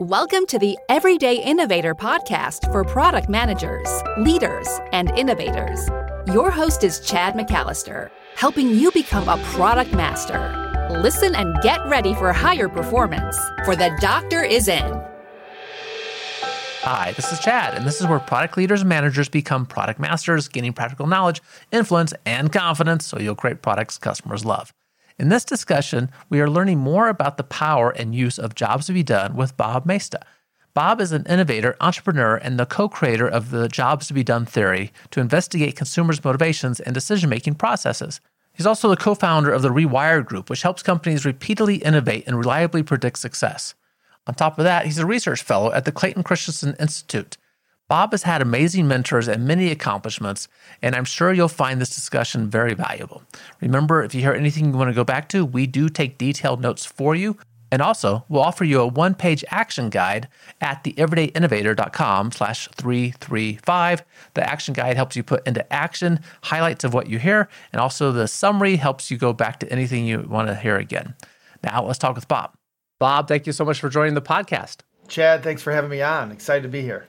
Welcome to the Everyday Innovator podcast for product managers, leaders, and innovators. Your host is Chad McAllister, helping you become a product master. Listen and get ready for higher performance, for the doctor is in. Hi, this is Chad, and this is where product leaders and managers become product masters, gaining practical knowledge, influence, and confidence so you'll create products customers love. In this discussion, we are learning more about the power and use of jobs to be done with Bob Moesta. Bob is an innovator, entrepreneur, and the co creator of the Jobs to Be Done theory to investigate consumers' motivations and decision making processes. He's also the co founder of the Re-Wired Group, which helps companies repeatedly innovate and reliably predict success. On top of that, he's a research fellow at the Clayton Christensen Institute. Bob has had amazing mentors and many accomplishments, and I'm sure you'll find this discussion very valuable. Remember, if you hear anything you want to go back to, we do take detailed notes for you. And also, we'll offer you a one-page action guide at theeverydayinnovator.com slash 335. The action guide helps you put into action highlights of what you hear, and also the summary helps you go back to anything you want to hear again. Now, let's talk with Bob. Bob, thank you so much for joining the podcast. Chad, thanks for having me on. Excited to be here.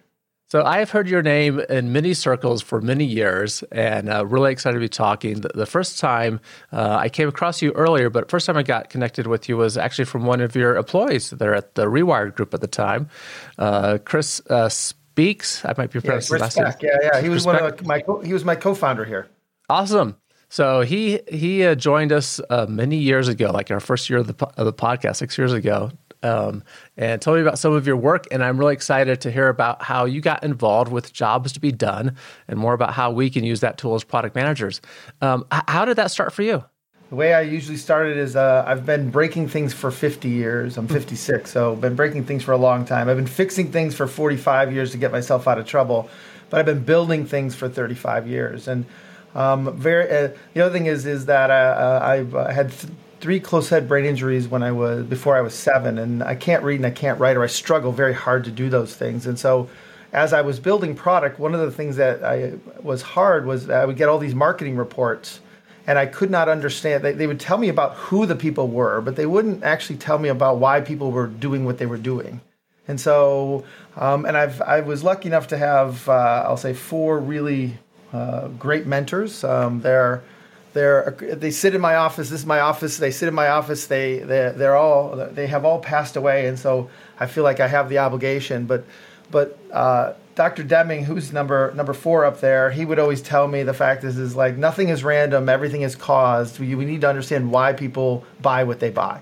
So I have heard your name in many circles for many years, and uh, really excited to be talking. The, the first time uh, I came across you earlier, but first time I got connected with you was actually from one of your employees there at the Re-Wired Group at the time, uh, Chris uh, Speaks. I might be pronouncing yeah, last name. Yeah, yeah. He was one of my co- he was my co-founder here. Awesome. So he he uh, joined us uh, many years ago, like our first year of the of the podcast, six years ago, um, and tell me about some of your work. And I'm really excited to hear about how you got involved with jobs to be done and more about how we can use that tool as product managers. Um, how did that start for you? The way I usually started is uh, I've been breaking things for 50 years. I'm 56, so I've been breaking things for a long time. I've been fixing things for 45 years to get myself out of trouble, but I've been building things for 35 years. And um, very uh, the other thing is is that uh, uh I've uh, had th- three close head brain injuries when I was before I was seven, and I can't read and I can't write, or I struggle very hard to do those things. And so, as I was building product, one of the things that I was hard was I would get all these marketing reports, and I could not understand. They, they would tell me about who the people were, but they wouldn't actually tell me about why people were doing what they were doing. And so, um, and I've I was lucky enough to have uh, I'll say four really uh, great mentors. Um, they're they're they sit in my office. This is my office. They sit in my office. They they they're all they have all passed away, and so I feel like I have the obligation. But but uh, Dr. Deming, who's number number four up there, he would always tell me the fact is is like nothing is random. Everything is caused. We, we need to understand why people buy what they buy.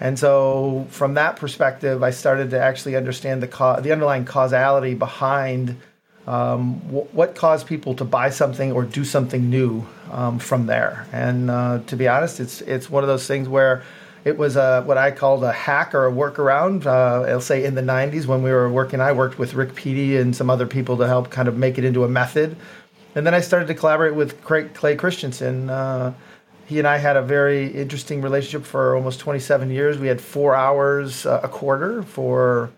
And so, from that perspective, I started to actually understand the co- the underlying causality behind um, what caused people to buy something or do something new um, from there. And uh, to be honest, it's it's one of those things where it was a, what I called a hack or a workaround. Uh, I'll say in the 90s when we were working, I worked with Rick Pedi and some other people to help kind of make it into a method. And then I started to collaborate with Clay Christensen. Uh, he and I had a very interesting relationship for almost 27 years. We had four hours uh, a quarter for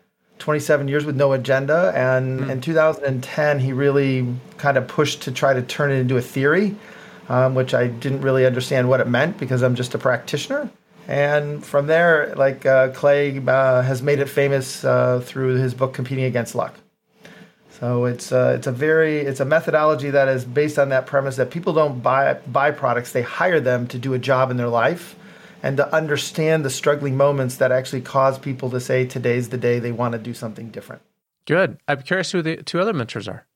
27 years with no agenda. And mm. in 2010, he really kind of pushed to try to turn it into a theory, um, which I didn't really understand what it meant because I'm just a practitioner. And from there, like uh, Clay uh, has made it famous uh, through his book "Competing Against Luck." So it's uh, it's a very it's a methodology that is based on that premise that people don't buy buy products; they hire them to do a job in their life and to understand the struggling moments that actually cause people to say today's the day they want to do something different. Good. I'm curious who the two other mentors are.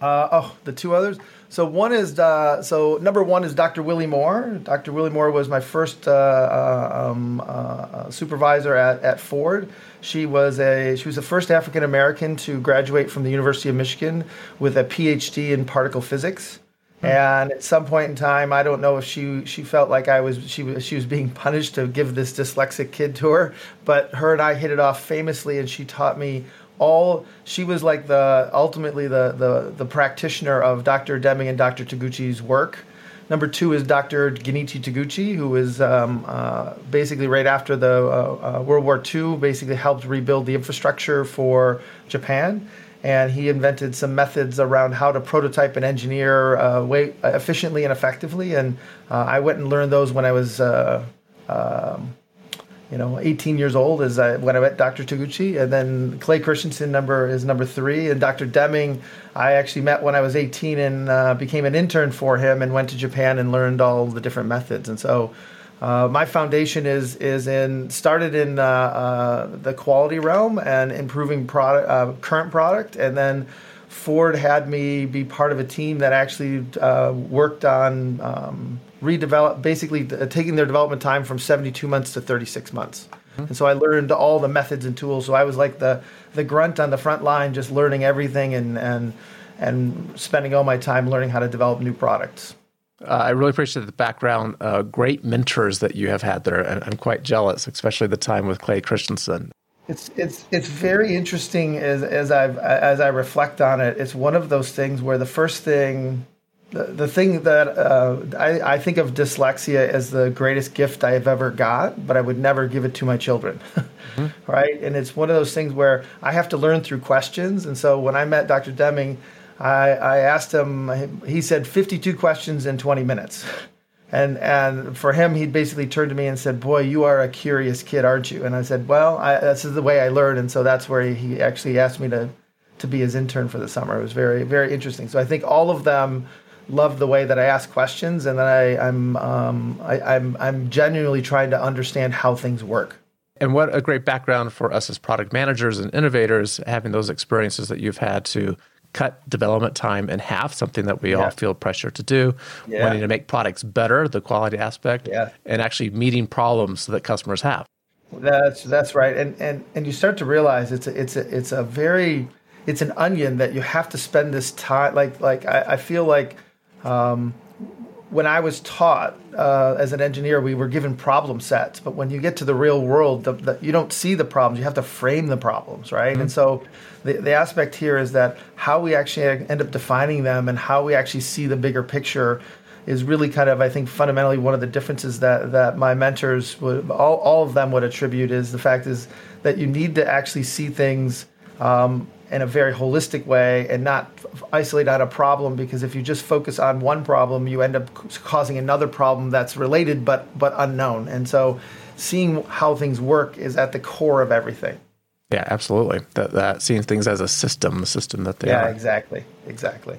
Uh, oh, the two others. So one is uh, so number one is Dr. Willie Moore. Dr. Willie Moore was my first uh, uh um, uh, supervisor at, at Ford. She was a she was the first African American to graduate from the University of Michigan with a PhD in particle physics. And at some point in time, I don't know if she she felt like I was she was she was being punished to give this dyslexic kid to her, but her and I hit it off famously, and she taught me all. She was like the ultimately the the the practitioner of Dr. Deming and Dr. Taguchi's work. Number two is Dr. Genichi Taguchi, who was um, uh, basically right after the uh, uh, World War II, basically helped rebuild the infrastructure for Japan and he invented some methods around how to prototype and engineer uh, way efficiently and effectively. And uh, I went and learned those when I was uh, um, you know, 18 years old is I, when I met Dr. Taguchi, and then Clay Christensen number is number three, and Dr. Deming I actually met when I was 18 and uh, became an intern for him, and went to Japan and learned all the different methods. And so, uh, my foundation is is in started in uh, uh the quality realm and improving product uh, current product, and then Ford had me be part of a team that actually uh, worked on. Um, redevelop, basically uh, taking their development time from 72 months to 36 months. Mm-hmm. And so I learned all the methods and tools. So I was like the the grunt on the front line, just learning everything and and and spending all my time learning how to develop new products. Uh, I really appreciate the background. Uh, great mentors that you have had there, and I'm quite jealous, especially the time with Clay Christensen. It's it's it's very interesting as as I as I reflect on it. It's one of those things where the first thing the, the thing that uh, I, I, think of dyslexia as the greatest gift I have ever got, but I would never give it to my children. mm-hmm. Right. And it's one of those things where I have to learn through questions. And so when I met Dr. Deming, I, I asked him, he said 52 questions in 20 minutes. And, and for him, he basically turned to me and said, Boy, you are a curious kid, aren't you? And I said, Well, I, this is the way I learn. And so that's where he actually asked me to, to be his intern for the summer. It was very, very interesting. So I think all of them love the way that I ask questions, and that I, I'm um, I, I'm I'm genuinely trying to understand how things work. And what a great background for us as product managers and innovators, having those experiences that you've had to cut development time in half, something that we yeah. all feel pressure to do, yeah. wanting to make products better, the quality aspect, yeah. and actually meeting problems that customers have. That's that's right, and and and you start to realize it's a, it's a it's a very it's an onion that you have to spend this time like like I, I feel like um, when I was taught uh, as an engineer, we were given problem sets, but when you get to the real world, the, the, you don't see the problems. You have to frame the problems, right? Mm-hmm. And so, the, the aspect here is that how we actually end up defining them and how we actually see the bigger picture is really kind of, I think, fundamentally one of the differences that that my mentors would all, all of them would attribute is the fact is that you need to actually see things. Um, in a very holistic way and not isolate out a problem because if you just focus on one problem you end up causing another problem that's related but but unknown. And so seeing how things work is at the core of everything. Yeah absolutely. That that seeing things as a system the system that they yeah, are. yeah exactly. Exactly.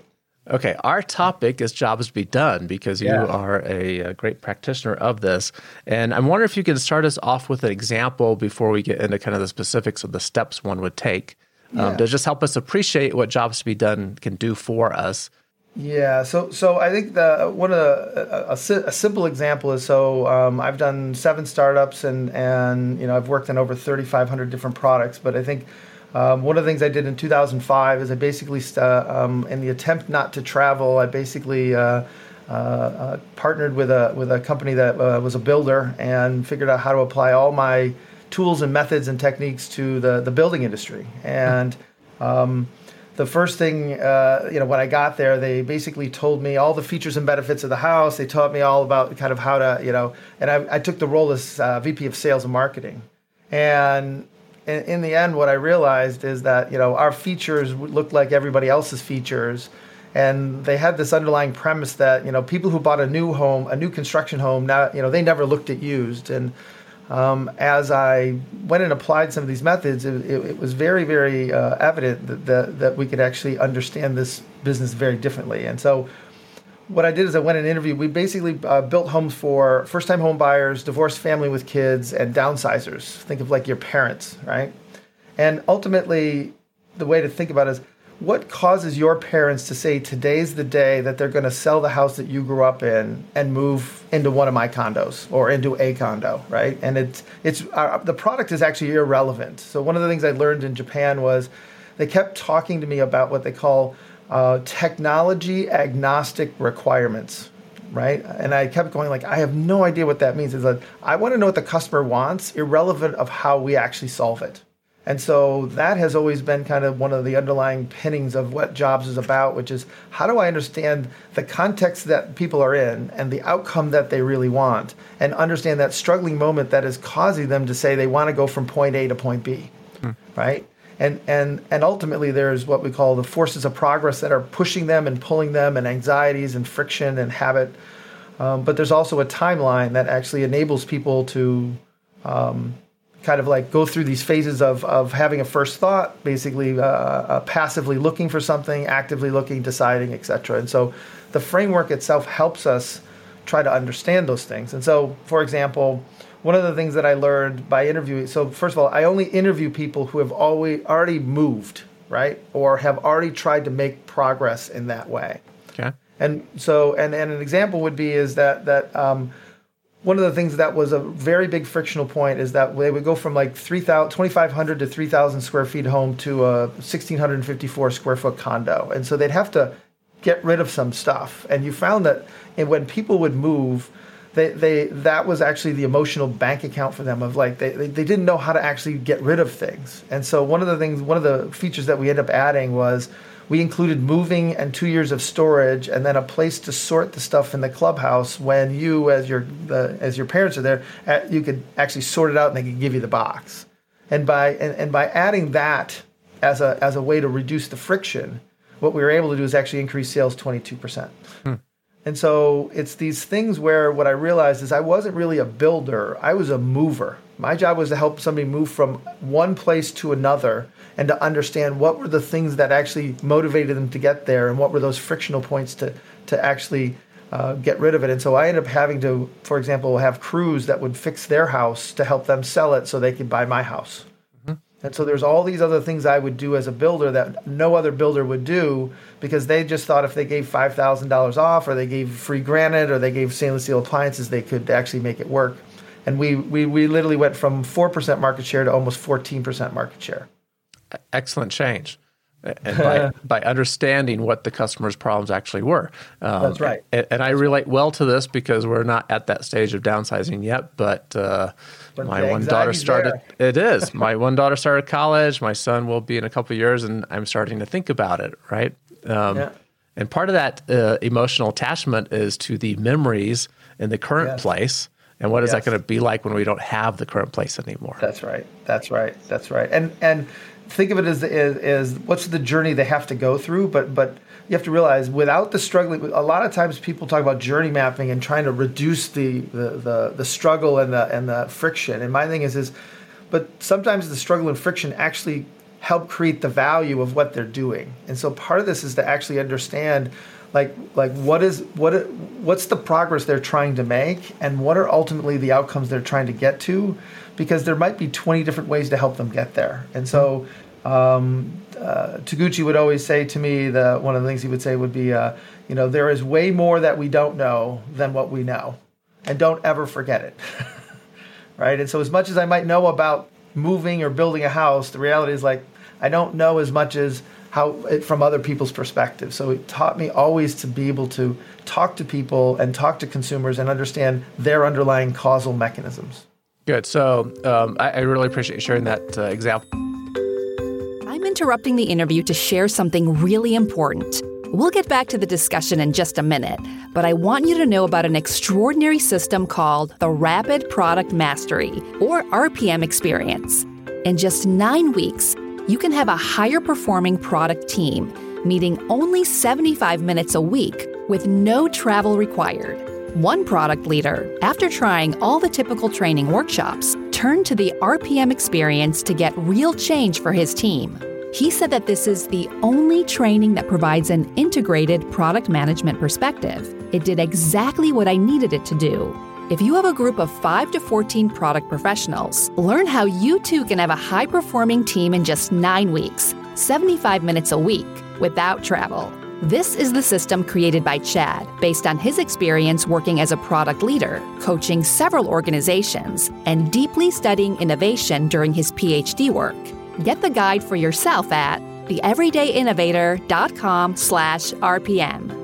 Okay, our topic is jobs to be done because you yeah. are a, a, great practitioner of this. And I'm wondering if you can start us off with an example before we get into kind of the specifics of the steps one would take um, to just help us appreciate what jobs to be done can do for us. Yeah, so so I think the one of the a, a, a simple example is so um, I've done seven startups and and you know I've worked on over 3,500 different products, but I think um, one of the things I did in 2005 is I basically uh, um, in the attempt not to travel, I basically uh, uh, uh, partnered with a with a company that uh, was a builder and figured out how to apply all my tools and methods and techniques to the, the building industry. And um, the first thing, uh, you know, when I got there, they basically told me all the features and benefits of the house. They taught me all about kind of how to, you know, and I, I took the role as uh, VP of Sales and Marketing. And in, in, the end, what I realized is that, you know, our features looked like everybody else's features. And they had this underlying premise that, you know, people who bought a new home, a new construction home, now, you know, they never looked at used. And um, as I went and applied some of these methods, it, it, it was very, very uh, evident that, that, that, we could actually understand this business very differently. And so, what I did is I went and interviewed. We basically uh, built homes for first-time home buyers, divorced family with kids, and downsizers. Think of like your parents, right? And ultimately, the way to think about it is what causes your parents to say today's the day that they're going to sell the house that you grew up in and move into one of my condos or into a condo right? And it's it's uh, the product is actually irrelevant. So one of the things i learned in japan was they kept talking to me about what they call uh, technology agnostic requirements right? And i kept going like i have no idea what that means. It's like i want to know what the customer wants irrelevant of how we actually solve it and so that has always been kind of one of the underlying pinnings of what jobs is about, which is how do I understand the context that people are in and the outcome that they really want, and understand that struggling moment that is causing them to say they want to go from point A to point B, hmm. right? And, and, and ultimately, there's what we call the forces of progress that are pushing them and pulling them, and anxieties and friction and habit. Um, but there's also a timeline that actually enables people to um, kind of like go through these phases of, of having a first thought, basically uh, uh, passively looking for something, actively looking, deciding, etc. And so the framework itself helps us try to understand those things. And so, for example, one of the things that I learned by interviewing, so first of all, I only interview people who have always already moved, right, or have already tried to make progress in that way. Okay. And so, and, and an example would be is that that um, one of the things that was a very big frictional point is that they would go from like 2,500 to 3,000 square feet home to a 1,654 square foot condo. And so they'd have to get rid of some stuff. And you found that when people would move, they, they that was actually the emotional bank account for them of like they, they, they didn't know how to actually get rid of things. And so one of the things, one of the features that we ended up adding was we included moving and two years of storage, and then a place to sort the stuff in the clubhouse. When you, as your the, as your parents are there, uh, you could actually sort it out, and they could give you the box. And by and, and by adding that as a as a way to reduce the friction, what we were able to do is actually increase sales twenty two percent. Hmm. And so it's these things where what I realized is I wasn't really a builder, I was a mover. My job was to help somebody move from one place to another and to understand what were the things that actually motivated them to get there and what were those frictional points to, to actually uh, get rid of it. And so I ended up having to, for example, have crews that would fix their house to help them sell it so they could buy my house. And so there's all these other things I would do as a builder that no other builder would do because they just thought if they gave $5,000 off or they gave free granite or they gave stainless steel appliances, they could actually make it work. And we, we, we literally went from 4% market share to almost 14% market share excellent change. And by, by understanding what the customer's problems actually were. Um, That's right. And, and, I relate well to this because we're not at that stage of downsizing yet, but, uh, but my one daughter started. There. It is. my one daughter started college. My son will be in a couple years, and I'm starting to think about it. Right. Um, yeah. And part of that uh, emotional attachment is to the memories in the current yes. place. And what is yes. that going to be like when we don't have the current place anymore? That's right. That's right. That's right. And and think of it as, as, as what's the journey they have to go through, but but you have to realize without the struggling a lot of times people talk about journey mapping and trying to reduce the the, the, the struggle and the and the friction. And my thing is is but sometimes the struggle and friction actually help create the value of what they're doing. And so part of this is to actually understand like like what is what what's the progress they're trying to make and what are ultimately the outcomes they're trying to get to because there might be 20 different ways to help them get there. And so mm-hmm. Um, uh, Taguchi would always say to me that one of the things he would say would be, uh, you know, there is way more that we don't know than what we know, and don't ever forget it. right? And so, as much as I might know about moving or building a house, the reality is like I don't know as much as how it, from other people's perspective. So it taught me always to be able to talk to people and talk to consumers and understand their underlying causal mechanisms. Good. So um, I, I, really appreciate sharing that uh, example. Interrupting the interview to share something really important. We'll get back to the discussion in just a minute, but I want you to know about an extraordinary system called the Rapid Product Mastery, or RPM experience. In just nine weeks, you can have a higher performing product team, meeting only 75 minutes a week with no travel required. One product leader, after trying all the typical training workshops, turned to the RPM experience to get real change for his team. He said that this is the only training that provides an integrated product management perspective. It did exactly what I needed it to do. If you have a group of 5 to 14 product professionals, learn how you too can have a high performing team in just 9 weeks, 75 minutes a week, without travel. This is the system created by Chad based on his experience working as a product leader, coaching several organizations, and deeply studying innovation during his PhD work. Get the guide for yourself at theeverydayinnovator.com slash RPM.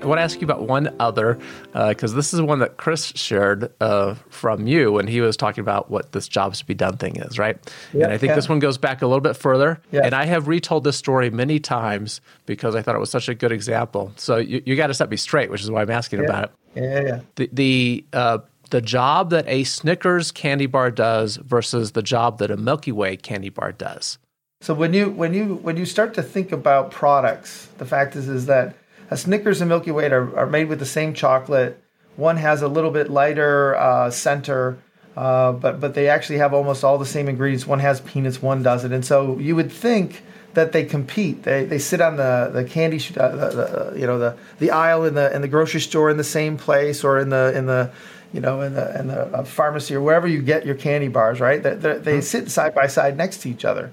I want to ask you about one other, because uh, this is one that Chris shared uh, from you when he was talking about what this jobs to be done thing is, right? and I think yeah. this one goes back a little bit further. Yeah. And I have retold this story many times because I thought it was such a good example. So you, you got to set me straight, which is why I'm asking yeah. about it. Yeah, yeah. The, the, uh, the job that a Snickers candy bar does versus the job that a Milky Way candy bar does. So when you when you when you start to think about products, the fact is is that a Snickers and Milky Way are, are made with the same chocolate, One has a little bit lighter uh, center, uh, but but they actually have almost all the same ingredients. One has peanuts, one doesn't, and so you would think that they compete. They, they sit on the the candy, uh, the, the, you know, the, the aisle in the in the grocery store in the same place, or in the in the you know in the in the pharmacy or wherever you get your candy bars. Right? They, they mm-hmm. sit side by side next to each other.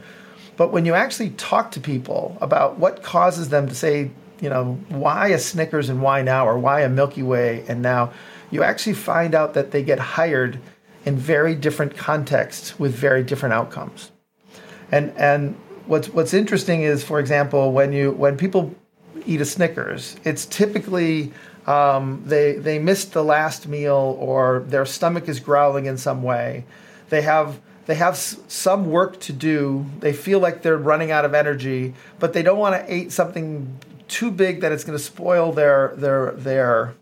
But when you actually talk to people about what causes them to say, you know, why a Snickers and why now, or why a Milky Way and now, you actually find out that they get hired in very different contexts with very different outcomes. And and what's what's interesting is, for example, when you when people eat a Snickers, it's typically um, they they missed the last meal or their stomach is growling in some way. They have they have some work to do. They feel like they're running out of energy, but they don't want to eat something too big that it's going to spoil their their their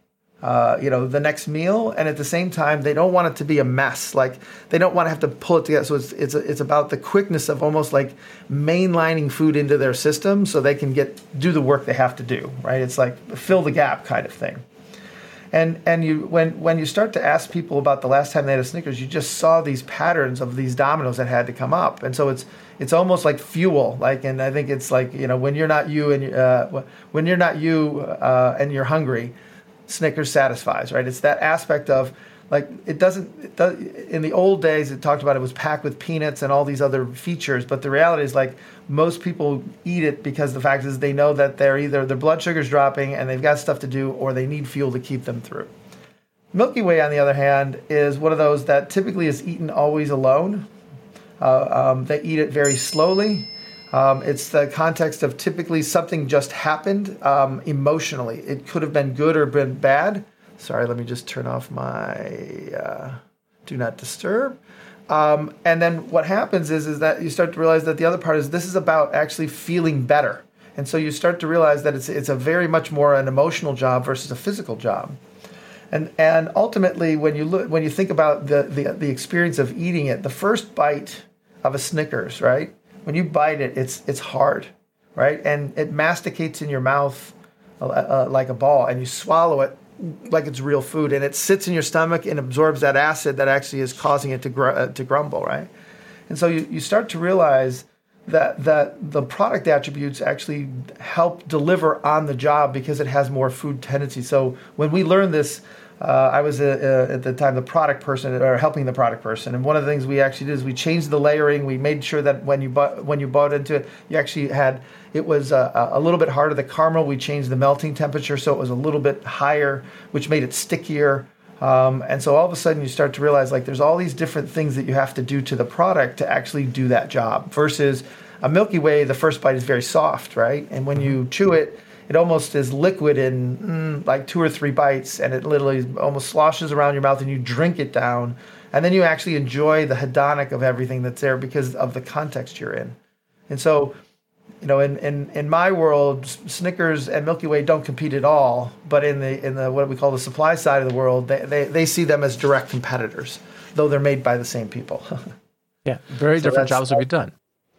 uh, you know the next meal and at the same time they don't want it to be a mess. Like they don't want to have to pull it together. So it's it's it's about the quickness of almost like mainlining food into their system so they can get do the work they have to do right? It's like fill the gap kind of thing. And and you when when you start to ask people about the last time they had a Snickers, you just saw these patterns of these dominoes that had to come up, and so it's it's almost like fuel. Like, and I think it's like you know when you're not you and uh, when you're not you uh, and you're hungry, Snickers satisfies, right? It's that aspect of like it doesn't it does, in the old days it talked about it was packed with peanuts and all these other features but the reality is like most people eat it because the fact is they know that they're either their blood sugar's dropping and they've got stuff to do or they need fuel to keep them through. Milky way on the other hand is one of those that typically is eaten always alone. Uh, um, they eat it very slowly um, it's the context of typically something just happened um, emotionally. It could have been good or been bad. Sorry, let me just turn off my uh, do not disturb. Um, and then what happens is is that you start to realize that the other part is this is about actually feeling better. And so you start to realize that it's it's a very much more an emotional job versus a physical job. And and ultimately when you look when you think about the the, the experience of eating it, the first bite of a Snickers, right? When you bite it, it's it's hard, right? And it masticates in your mouth uh, uh, like a ball, and you swallow it like it's real food, and it sits in your stomach and absorbs that acid that actually is causing it to gr- uh, to grumble, right? And so you, you start to realize that that the product attributes actually help deliver on the job because it has more food tendency. So when we learn this uh, I was uh, uh, at the time the product person or helping the product person, and one of the things we actually did is we changed the layering. We made sure that when you bought when you bought into it, you actually had it was uh, a little bit harder. The caramel we changed the melting temperature so it was a little bit higher, which made it stickier. Um, and so all of a sudden you start to realize like there's all these different things that you have to do to the product to actually do that job. Versus a Milky Way, the first bite is very soft, right? And when you chew it it almost is liquid in mm, like two or three bites, and it literally almost sloshes around your mouth, and you drink it down, and then you actually enjoy the hedonic of everything that's there because of the context you're in. And so, you know, in, in, in my world, Snickers and Milky Way don't compete at all. But in the in the what we call the supply side of the world, they, they, they see them as direct competitors, though they're made by the same people. yeah, very so different jobs to be done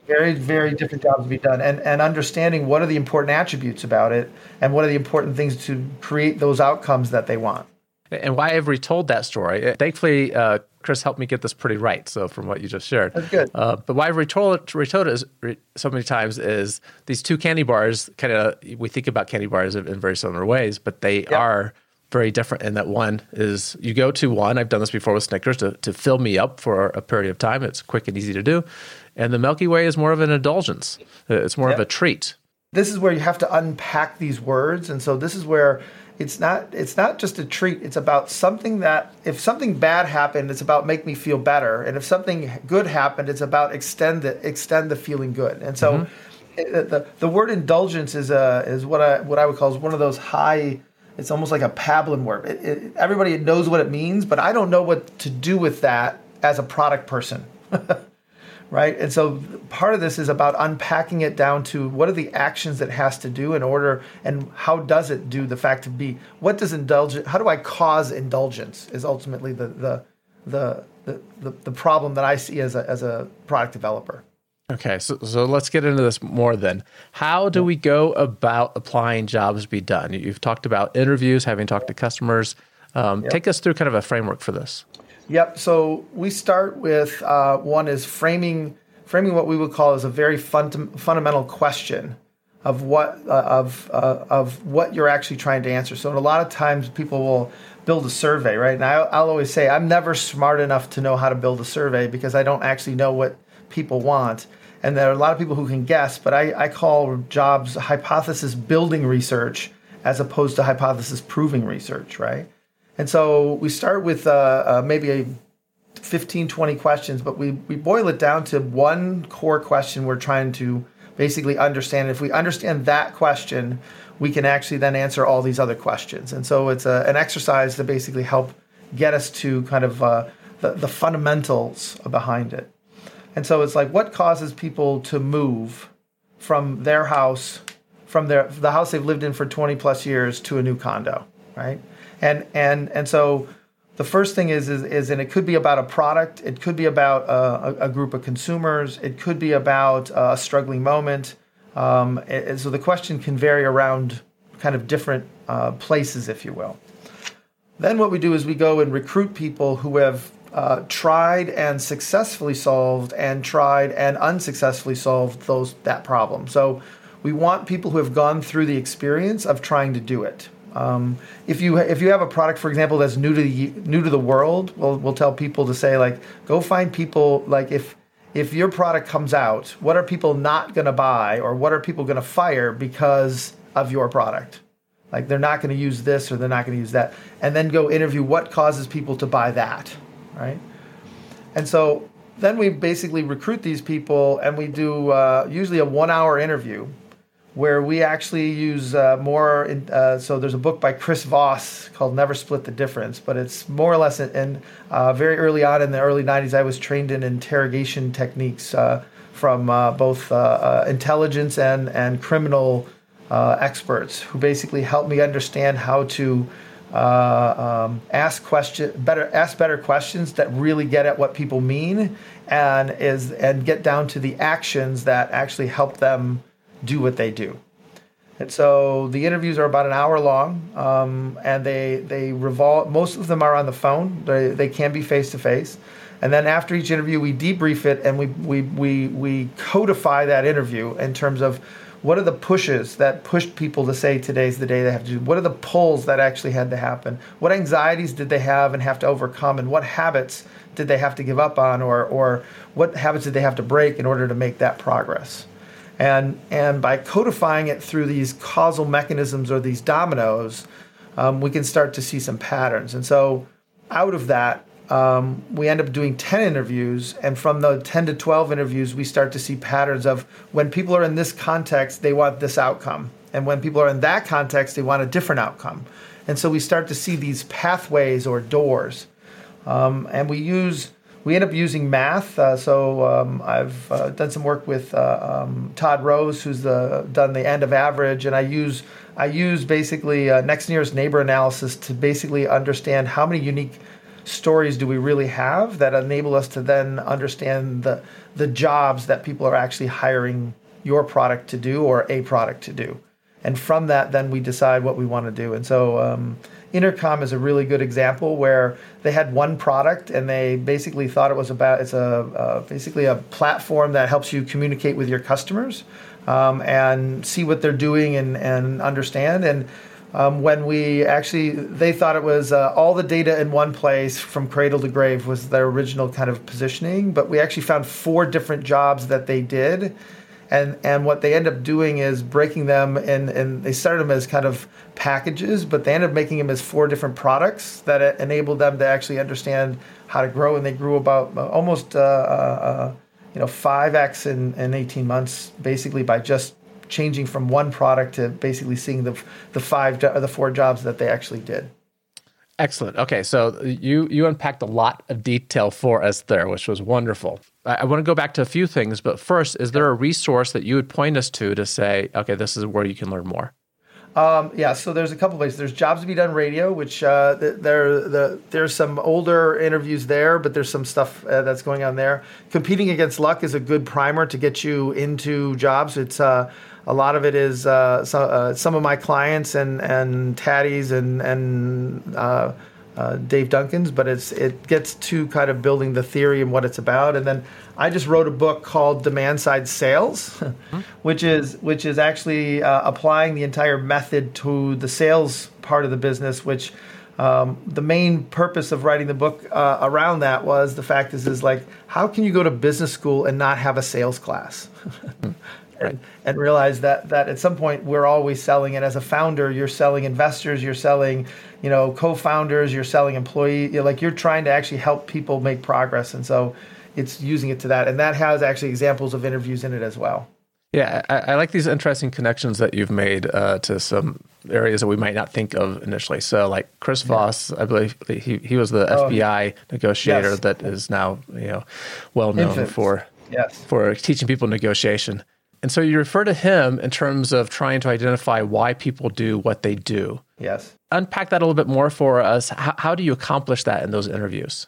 very very different jobs to be done. And and understanding what are the important attributes about it and what are the important things to create those outcomes that they want. And why i've retold that story? Thankfully uh, chris helped me get this pretty right so from what you just shared. That's good. Uh, but why i've retold it, retold it so many times is these two candy bars kind of we think about candy bars in very similar ways but they are very different in that one is you go to one i've done this before with snickers to, to fill me up for a period of time. It's quick and easy to do and the Milky Way is more of an indulgence. Uh, it's more yep. of a treat. This is where you have to unpack these words, and so this is where it's not it's not just a treat. It's about something that if something bad happened, it's about make me feel better, and if something good happened, it's about extend the extend the feeling good. And so. Mm-hmm. It, the, the word indulgence is a is what I what I would call is one of those high it's almost like a pablum word. It, it, everybody knows what it means, but I don't know what to do with that as a product person. right? And so part of this is about unpacking it down to what are the actions it has to do in order, and how does it do the fact to be? What does indulgence? How do I cause indulgence? Is ultimately the the the the, the, the problem that I see as a as a product developer. Okay, so, so let's get into this more then. How do we go about applying jobs be done? You've talked about interviews, having talked to customers. Um, Yep. Take us through kind of a framework for this. Yep. So we start with uh, one is framing framing what we would call as a very fun, fundamental question of what uh, of uh, of what you're actually trying to answer. So a lot of times people will build a survey, right? And I, I'll always say I'm never smart enough to know how to build a survey because I don't actually know what people want. And there are a lot of people who can guess, but I, I call jobs hypothesis building research as opposed to hypothesis proving research, right? And so we start with uh, uh, maybe a 15, 20 questions, but we, we boil it down to one core question we're trying to basically understand. If we understand that question, we can actually then answer all these other questions. And so it's a, an exercise to basically help get us to kind of uh, the, the fundamentals behind it. And so it's like what causes people to move from their house, from their the house they've lived in for 20 plus years to a new condo, right? And and and so the first thing is, is, is and it could be about a product, it could be about a, a group of consumers, it could be about a struggling moment. Um, and so the question can vary around kind of different uh, places, if you will. Then what we do is we go and recruit people who have uh, tried and successfully solved and tried and unsuccessfully solved those that problem. So we want people who have gone through the experience of trying to do it. Um, if you if you have a product, for example, that's new to the new to the world, we'll we'll tell people to say like, go find people like if if your product comes out, what are people not going to buy or what are people going to fire because of your product? Like they're not going to use this or they're not going to use that, and then go interview what causes people to buy that, right? And so then we basically recruit these people and we do uh, usually a one hour interview where we actually use uh, more. In, uh, so there's a book by Chris Voss called Never Split the Difference, but it's more or less. And uh, very early on in the early '90s, I was trained in interrogation techniques uh, from uh, both uh, intelligence and and criminal experts, who basically helped me understand how to. Um, ask question better ask better questions that really get at what people mean and is and get down to the actions that actually help them do what they do. And so the interviews are about an hour long, um, and they they revolve. Most of them are on the phone. They they can be face to face, and then after each interview, we debrief it and we we we we codify that interview in terms of what are the pushes that pushed people to say today's the day they have to do. What are the pulls that actually had to happen? What anxieties did they have and have to overcome, and what habits did they have to give up on, or or what habits did they have to break in order to make that progress? And, and by codifying it through these causal mechanisms or these dominoes, um, we can start to see some patterns. And so, out of that, um, we end up doing 10 interviews. And from the 10 to 12 interviews, we start to see patterns of when people are in this context, they want this outcome. And when people are in that context, they want a different outcome. And so, we start to see these pathways or doors. Um, and we use we end up using math. Uh, so um, I've uh, done some work with uh, um, Todd Rose, who's the, done the end of average, and I use I use basically uh, next nearest neighbor analysis to basically understand how many unique stories do we really have that enable us to then understand the the jobs that people are actually hiring your product to do or a product to do, and from that then we decide what we want to do. And so. Um, Intercom is a really good example where they had one product and they basically thought it was about it's a uh, basically a platform that helps you communicate with your customers um, and see what they're doing and, and understand. And um, when we actually they thought it was uh, all the data in one place from cradle to grave was their original kind of positioning but we actually found four different jobs that they did and and what they end up doing is breaking them and and they started them as kind of packages but they ended up making them as four different products that enabled them to actually understand how to grow and they grew about uh, almost uh, uh, you know 5x in, in 18 months basically by just changing from one product to basically seeing the the five the four jobs that they actually did Excellent. Okay, so you you unpacked a lot of detail for us there, which was wonderful. I, want to go back to a few things, but first, is there a resource that you would point us to to say, okay, this is where you can learn more? Um, yeah, so there's a couple places. There's Jobs to Be Done Radio, which uh, there the, there's some older interviews there, but there's some stuff uh, that's going on there. Competing Against Luck is a good primer to get you into jobs. It's uh, a lot of it is uh, so, uh, some of my clients and and Taddy's and and uh, Dave Duncan's, but it's it gets to kind of building the theory and what it's about. And then I just wrote a book called Demand Side Sales, which is which is actually uh, applying the entire method to the sales part of the business. Which um, the main purpose of writing the book uh, around that was the fact is is like how can you go to business school and not have a sales class? and, and realize that that at some point we're always selling. And as a founder, you're selling investors, you're selling, you know, co-founders, you're selling employee. You're like you're trying to actually help people make progress, and so it's using it to that. And that has actually examples of interviews in it as well. Yeah, I, I like these interesting connections that you've made uh, to some areas that we might not think of initially. So, like Chris Voss, I believe he, he was the oh, FBI negotiator yes. that is now you know well known Infant. for yes. for teaching people negotiation. And so you refer to him in terms of trying to identify why people do what they do. Yes. Unpack that a little bit more for us. How, how do you accomplish that in those interviews?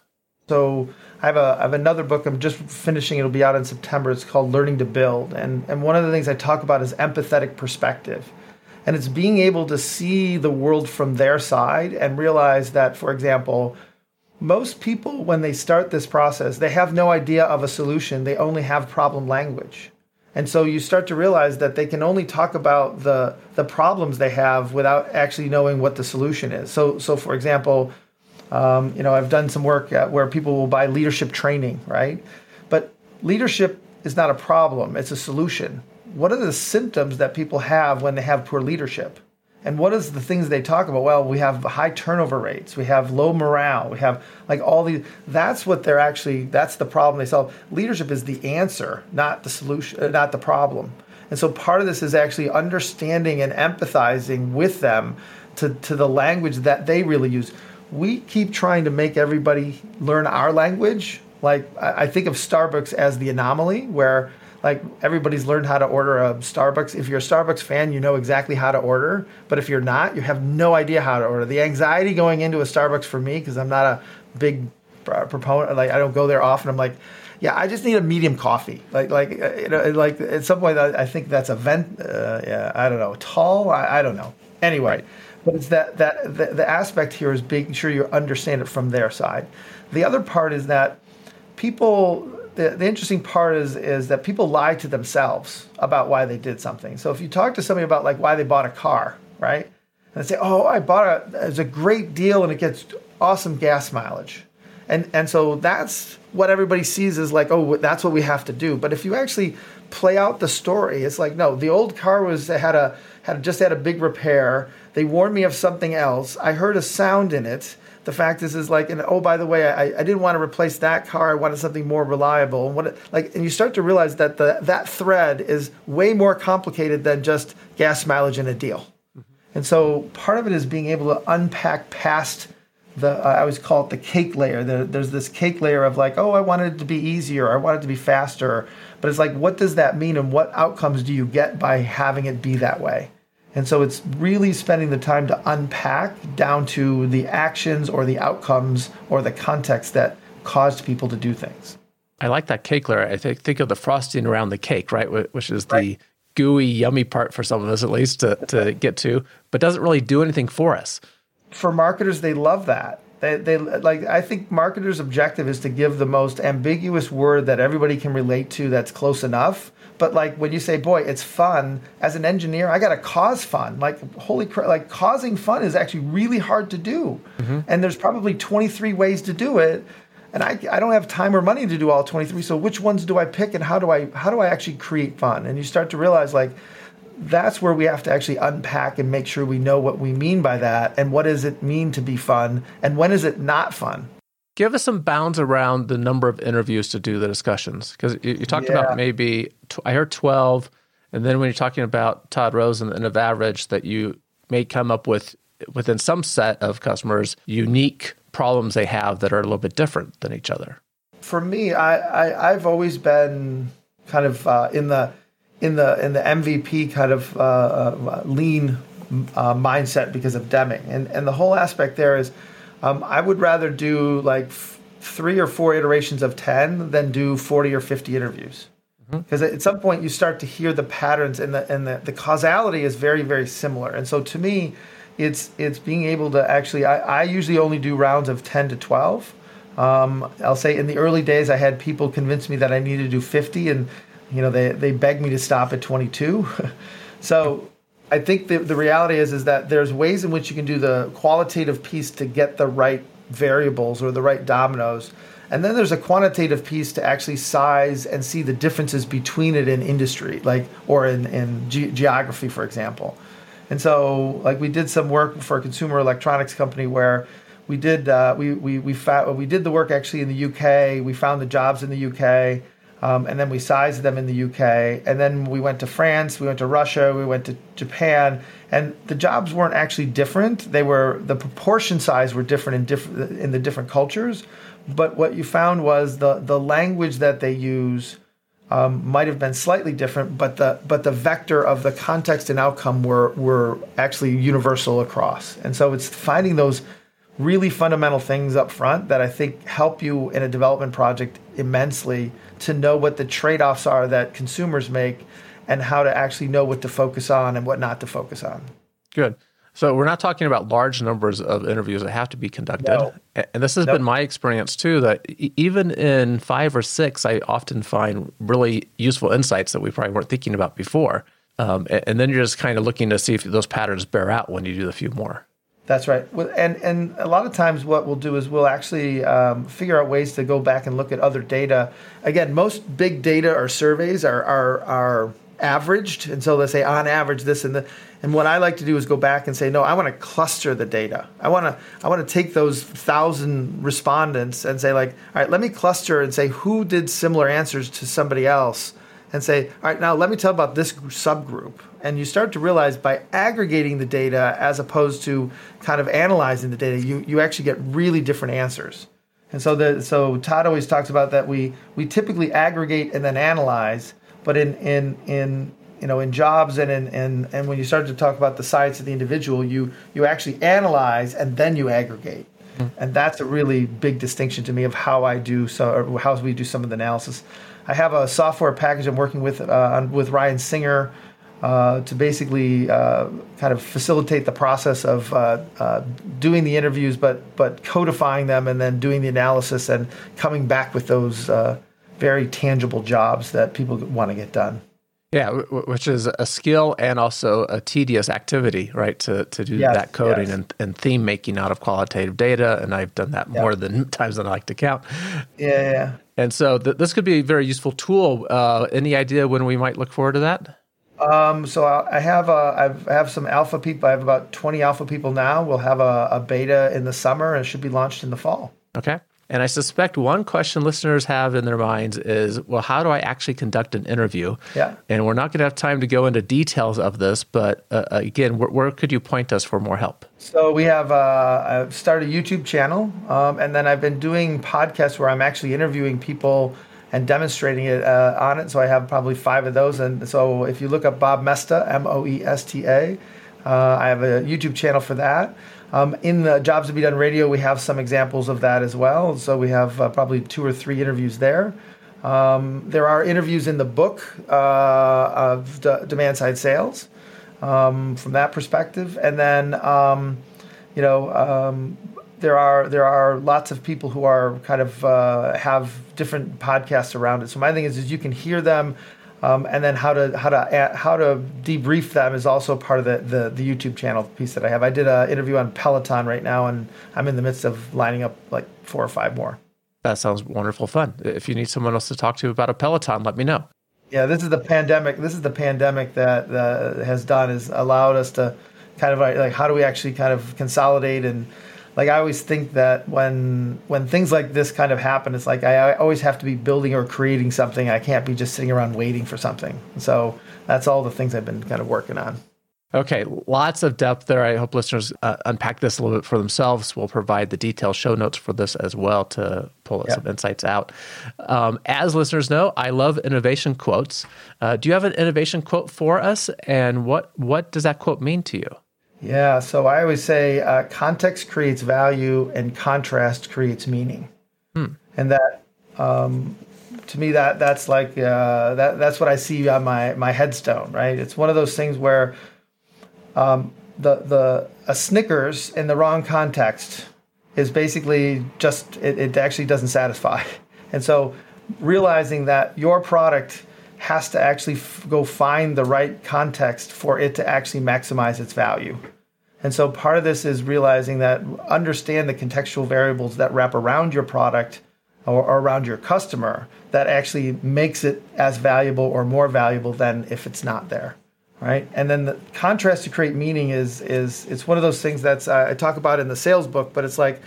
So I have a I have another book I'm just finishing. It'll be out in September. It's called Learning to Build, and and one of the things I talk about is empathetic perspective, and it's being able to see the world from their side and realize that, for example, most people when they start this process, they have no idea of a solution. They only have problem language. And so you start to realize that they can only talk about the the problems they have without actually knowing what the solution is. So so for example, um, you know I've done some work where people will buy leadership training, right? But leadership is not a problem; it's a solution. What are the symptoms that people have when they have poor leadership? And what is the things they talk about? Well, we have high turnover rates, we have low morale, we have like all these. That's what they're actually. That's the problem they solve. Leadership is the answer, not the solution, uh, not the problem. And so part of this is actually understanding and empathizing with them to, to the language that they really use. We keep trying to make everybody learn our language. Like I think of Starbucks as the anomaly, where like everybody's learned how to order a Starbucks. If you're a Starbucks fan, you know exactly how to order. But if you're not, you have no idea how to order. The anxiety going into a Starbucks for me, because I'm not a big proponent, like I don't go there often. I'm like, yeah, I just need a medium coffee. Like, like, uh, you know, like at some point, I think that's a vent. Uh, yeah, I don't know, tall. I, I don't know. Anyway, but it's that that the, the aspect here is making sure you understand it from their side. The other part is that people the, the interesting part is is that people lie to themselves about why they did something. So if you talk to somebody about like why they bought a car, right? And they say, "Oh, I bought a it's a great deal and it gets awesome gas mileage." And and so that's what everybody sees is like, "Oh, that's what we have to do." But if you actually play out the story, it's like, "No, the old car was had a had just had a big repair. They warned me of something else. I heard a sound in it." The fact is is like and oh by the way I, I didn't want to replace that car. I wanted something more reliable. And what like and you start to realize that the that thread is way more complicated than just gas mileage in a deal. Mm-hmm. and so part of it is being able to unpack past the uh, i always call it the cake layer. The, there's this cake layer of like oh i wanted it to be easier. I wanted it to be faster. But it's like what does that mean? And what outcomes do you get by having it be that way and so it's really spending the time to unpack down to the actions or the outcomes or the context that caused people to do things. I like that cake layer. I think, think of the frosting around the cake, right? Which is right. the gooey, yummy part for some of us, at least, to, to get to, but doesn't really do anything for us. For marketers, they love that. They, they like. I think marketers' objective is to give the most ambiguous word that everybody can relate to. That's close enough, but like when you say, boy, it's fun, as an engineer, I got to cause fun. Like, holy crap, like causing fun is actually really hard to do. Mm-hmm. And there's probably 23 ways to do it. And I, I don't have time or money to do all 23. So which ones do I pick and how do I, how do I actually create fun? And you start to realize like, that's where we have to actually unpack and make sure we know what we mean by that and what does it mean to be fun and when is it not fun give us some bounds around the number of interviews to do the discussions because you, you, talked yeah. about maybe I heard 12 and then when you're talking about Todd Rosen and of average that you may come up with within some set of customers unique problems they have that are a little bit different than each other for me I, I have always been kind of uh, in the in the in the MVP kind of uh, uh, lean uh, mindset because of Deming and and the whole aspect there is um, I would rather do like f- three or four iterations of 10 than do 40 or 50 interviews. Because mm-hmm. at some point you start to hear the patterns and the and the, the causality is very very similar. And so to me, it's it's being able to actually. I, I usually only do rounds of ten to twelve. Um, I'll say in the early days, I had people convince me that I needed to do fifty, and you know they they begged me to stop at twenty two. so I think the, the reality is is that there's ways in which you can do the qualitative piece to get the right variables or the right dominoes. And then there's a quantitative piece to actually size and see the differences between it in industry, like or in, in ge- geography, for example. And so, like we did some work for a consumer electronics company where we did uh, we we we, fa- we did the work actually in the UK. We found the jobs in the UK. Um, and then we sized them in the UK. And then we went to France, we went to Russia, we went to Japan, and the jobs weren't actually different. They were the proportion size were different in different in the different cultures. But what you found was the the language that they use um, might have been slightly different, but the but the vector of the context and outcome were were actually universal across. And so it's finding those really fundamental things up front that I think help you in a development project immensely to know what the trade offs are that consumers make and how to actually know what to focus on and what not to focus on. Good. So we're not talking about large numbers of interviews that have to be conducted. No. And this has been my experience too that even in 5 or 6 I often find really useful insights that we probably weren't thinking about before. Um, and then you're just kind of looking to see if those patterns bear out when you do a few more. That's right. And and a lot of times, what we'll do is we'll actually um, figure out ways to go back and look at other data. Again, most big data or surveys are are are averaged, and so they say on average this and the. And what I like to do is go back and say, no, I want to cluster the data. I want to I want to take those thousand respondents and say like, all right, let me cluster and say who did similar answers to somebody else and say, all right, now let me tell about this subgroup. And you start to realize by aggregating the data as opposed to kind of analyzing the data, you, you actually get really different answers. And so the so Todd always talks about that we we typically aggregate and then analyze, but in in in you know in jobs and in and and when you start to talk about the science of the individual, you you actually analyze and then you aggregate. And that's a really big distinction to me of how I do so, or how we do some of the analysis. I have a software package I'm working with uh, with Ryan Singer uh, to basically uh, kind of facilitate the process of uh, uh, doing the interviews, but but codifying them and then doing the analysis and coming back with those uh, very tangible jobs that people want to get done. Yeah, which is a skill and also a tedious activity, right? To to do Yes, that coding yes. and, and theme making out of qualitative data, and I've done that more than times than I like to count. Yeah, yeah, yeah. And so th- this could be a very useful tool. Uh, any idea when we might look forward to that? Um, so I I have uh, I've, I have some alpha people. I have about 20 alpha people now. We'll have a, a beta in the summer and it should be launched in the fall. Okay. And I suspect one question listeners have in their minds is, well, how do I actually conduct an interview? Yeah. And we're not going to have time to go into details of this, but uh, again, where, where could you point us for more help? So we have uh, I've started a YouTube channel, um, and then I've been doing podcasts where I'm actually interviewing people and demonstrating it uh, on it. So I have probably five of those. And so if you look up Bob Moesta, M O E S T A, uh, I have a YouTube channel for that. Um, in the Jobs to Be Done radio, we have some examples of that as well. So we have uh, probably two or three interviews there. Um, there are interviews in the book uh, of D- Demand Side Sales um, from that perspective, and then um, you know um, there are there are lots of people who are kind of uh, have different podcasts around it. So my thing is, is you can hear them. Um, and then how to how to how to debrief them is also part of the, the the YouTube channel piece that I have. I did an interview on Peloton right now, and I'm in the midst of lining up like four or five more. That sounds wonderful fun. If you need someone else to talk to about a Peloton, let me know. Yeah, this is the pandemic. This is the pandemic that uh, has done is allowed us to kind of like, like how do we actually kind of consolidate and like I always think that when when things like this kind of happen, it's like I, I always have to be building or creating something. I can't be just sitting around waiting for something. So that's all the things I've been kind of working on. Okay, lots of depth there. I hope listeners uh, unpack this a little bit for themselves. We'll provide the detailed show notes for this as well to pull Yeah. some insights out. Um, as listeners know, I love innovation quotes. Uh, do you have an innovation quote for us? And what what does that quote mean to you? Yeah, so I always say uh, context creates value and contrast creates meaning, and that um, to me that that's like uh, that that's what I see on my my headstone. Right, it's one of those things where um, the the a Snickers in the wrong context is basically just it, it actually doesn't satisfy. And so realizing that your product has to actually f- go find the right context for it to actually maximize its value. And so part of this is realizing that understand the contextual variables that wrap around your product or, or, around your customer that actually makes it as valuable or more valuable than if it's not there. Right. And then the contrast to create meaning is is it's one of those things that's uh, I talk about in the sales book, but it's like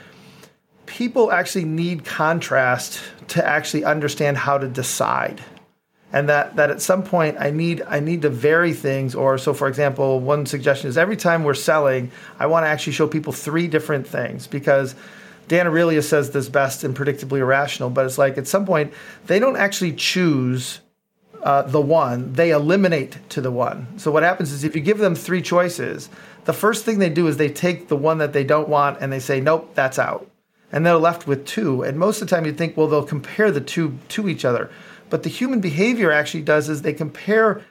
people actually need contrast to actually understand how to decide and that that at some point I need I need to vary things or so for example one suggestion is every time we're selling I want to actually show people three different things because Dan Ariely says this best in Predictably Irrational but it's like at some point they don't actually choose uh, the one they eliminate to the one. So what happens is if you give them three choices the first thing they do is they take the one that they don't want and they say nope that's out. And they're left with two. And most of the time you think well they'll compare the two to each other but the human behavior actually does is they compare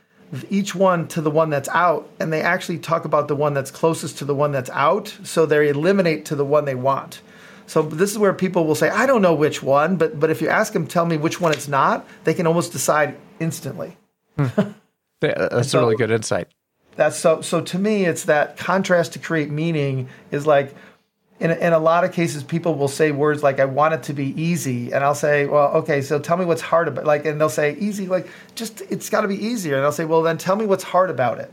each one to the one that's out, and they actually talk about the one that's closest to the one that's out, so they eliminate to the one they want. So this is where people will say, "I don't know which one," but but if you ask them, "Tell me which one it's not," they can almost decide instantly. Hmm. that's so, a really good insight. That's so. So to me, it's that contrast to create meaning is like in, in a lot of cases, people will say words like, I want it to be easy. And I'll say, well, okay, so tell me what's hard about like, and they'll say easy, like just, it's gotta be easier. And I'll say, well, then tell me what's hard about it.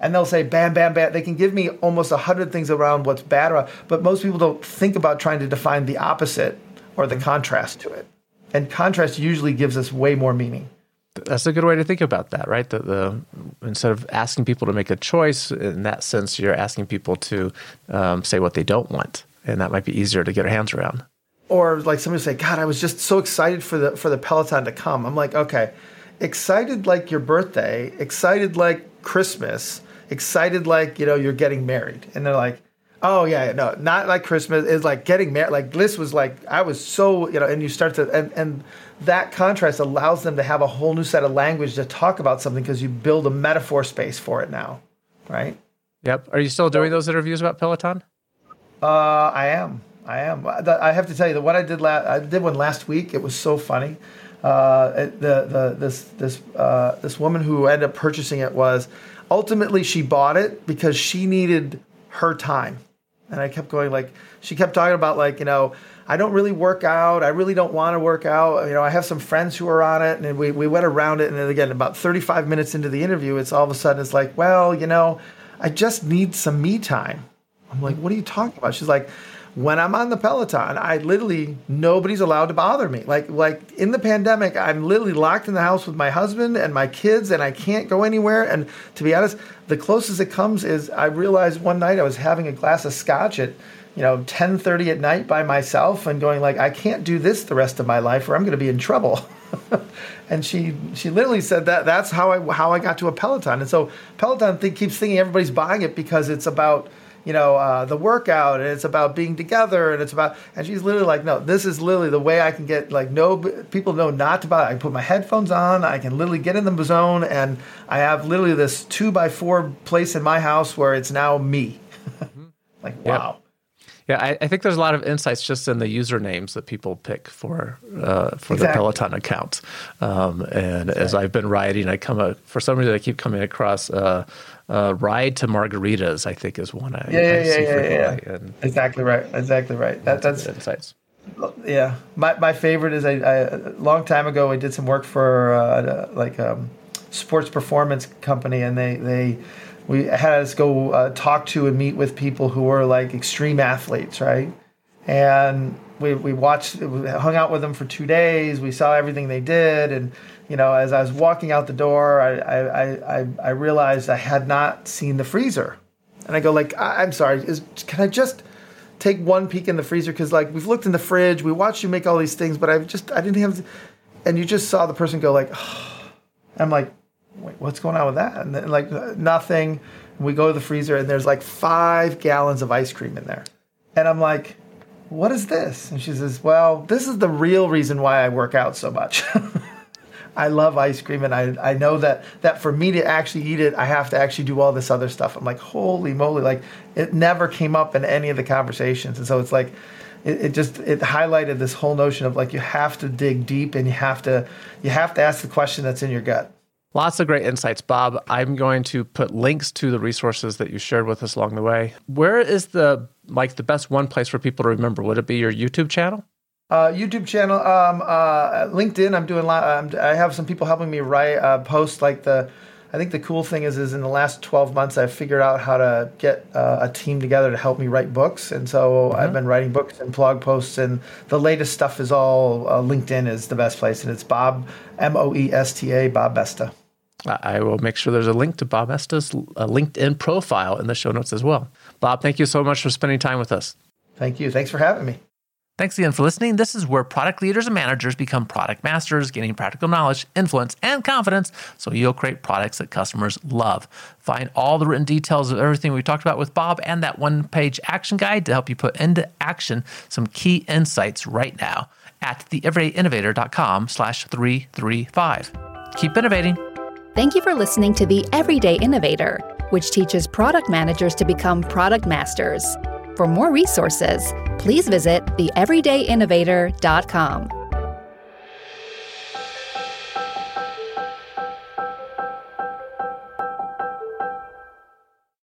And they'll say, bam, bam, bam. They can give me almost a hundred things around what's bad about, but most people don't think about trying to define the opposite or the mm-hmm. contrast to it. And contrast usually gives us way more meaning. That's a good way to think about that, right? The, the instead of asking people to make a choice, in that sense, you're asking people to um, say what they don't want, and that might be easier to get our hands around. Or like somebody say, "God, I was just so excited for the for the Peloton to come." I'm like, okay, excited like your birthday, excited like Christmas, excited like you know you're getting married, and they're like, Oh yeah, no, not like Christmas. It's like getting married. Like this was like I was so you know, and you start to and and that contrast allows them to have a whole new set of language to talk about something because you build a metaphor space for it now, right? Yep. Are you still doing those interviews about Peloton? Uh, I am. I am. I have to tell you, that one I did last, I did one last week. It was so funny. Uh, the the this this uh, this woman who ended up purchasing it was ultimately she bought it because she needed her time and I kept going like she kept talking about like you know I don't really work out I really don't want to work out you know I have some friends who are on it and we, we went around it and then again about 35 minutes into the interview it's all of a sudden it's like well you know I just need some me time I'm like what are you talking about she's like when I'm on the Peloton, I literally nobody's allowed to bother me. Like like in the pandemic, I'm literally locked in the house with my husband and my kids, and I can't go anywhere. And to be honest, the closest it comes is I realized one night I was having a glass of scotch at you know 10:30 at night by myself and going like I can't do this the rest of my life or I'm going to be in trouble. and she she literally said that that's how I how I got to a Peloton. And so Peloton th- keeps thinking everybody's buying it because it's about you know, uh, the workout and it's about being together and it's about, and she's literally like, no, this is literally the way I can get, like, no, people know not to buy. I put my headphones on, I can literally get in the zone, and I have literally this two by four place in my house where it's now me. like, wow. Yeah, I, I, think there's a lot of insights just in the usernames that people pick for uh, for exactly. the Peloton account. Um, and exactly. as I've been riding, I come a, for some reason I keep coming across uh, uh, "Ride to Margaritas." I think is one I, yeah, yeah, see yeah, yeah, yeah. exactly right, exactly right. That, that's insights. Yeah, my my favorite is I, I, a long time ago I did some work for uh, like a um, sports performance company, and they they we had us go uh, talk to and meet with people who were like extreme athletes, right? And we, we watched, we hung out with them for two days. We saw everything they did. And, you know, as I was walking out the door, I, I, I, I realized I had not seen the freezer. And I go like, I, am sorry, is, can I just take one peek in the freezer? Cause like we've looked in the fridge, we watched you make all these things, but I just, I didn't have, and you just saw the person go like, oh. I'm like, what's going on with that? And then, like nothing. We go to the freezer and there's like five gallons of ice cream in there. And I'm like, what is this? And she says, well, this is the real reason why I work out so much. I love ice cream, and I I know that that for me to actually eat it, I have to actually do all this other stuff. I'm like, holy moly! Like it never came up in any of the conversations, and so it's like. It, it just it highlighted this whole notion of like you have to dig deep and you have to you have to ask the question that's in your gut. Lots of great insights, Bob. I'm going to put links to the resources that you shared with us along the way. Where is the like the best one place for people to remember? Would it be your YouTube channel? Uh, YouTube channel, um, uh, LinkedIn. I'm doing. Um, I have some people helping me write uh, post. Like the, I think the cool thing is, is in the last 12 months, I've figured out how to get uh, a team together to help me write books, and so mm-hmm. I've been writing books and blog posts. And the latest stuff is all uh, LinkedIn is the best place, and it's Bob M O E S T A Bob Moesta. I will make sure there's a link to Bob Moesta's uh, LinkedIn profile in the show notes as well. Bob, thank you so much for spending time with us. Thank you. Thanks for having me. Thanks again for listening. This is where product leaders and managers become product masters, gaining practical knowledge, influence, and confidence so you'll create products that customers love. Find all the written details of everything we talked about with Bob and that one page action guide to help you put into action some key insights right now at theeverydayinnovator.com slash 335. Keep innovating. Thank you for listening to The Everyday Innovator, which teaches product managers to become product masters. For more resources, please visit theeverydayinnovator.com.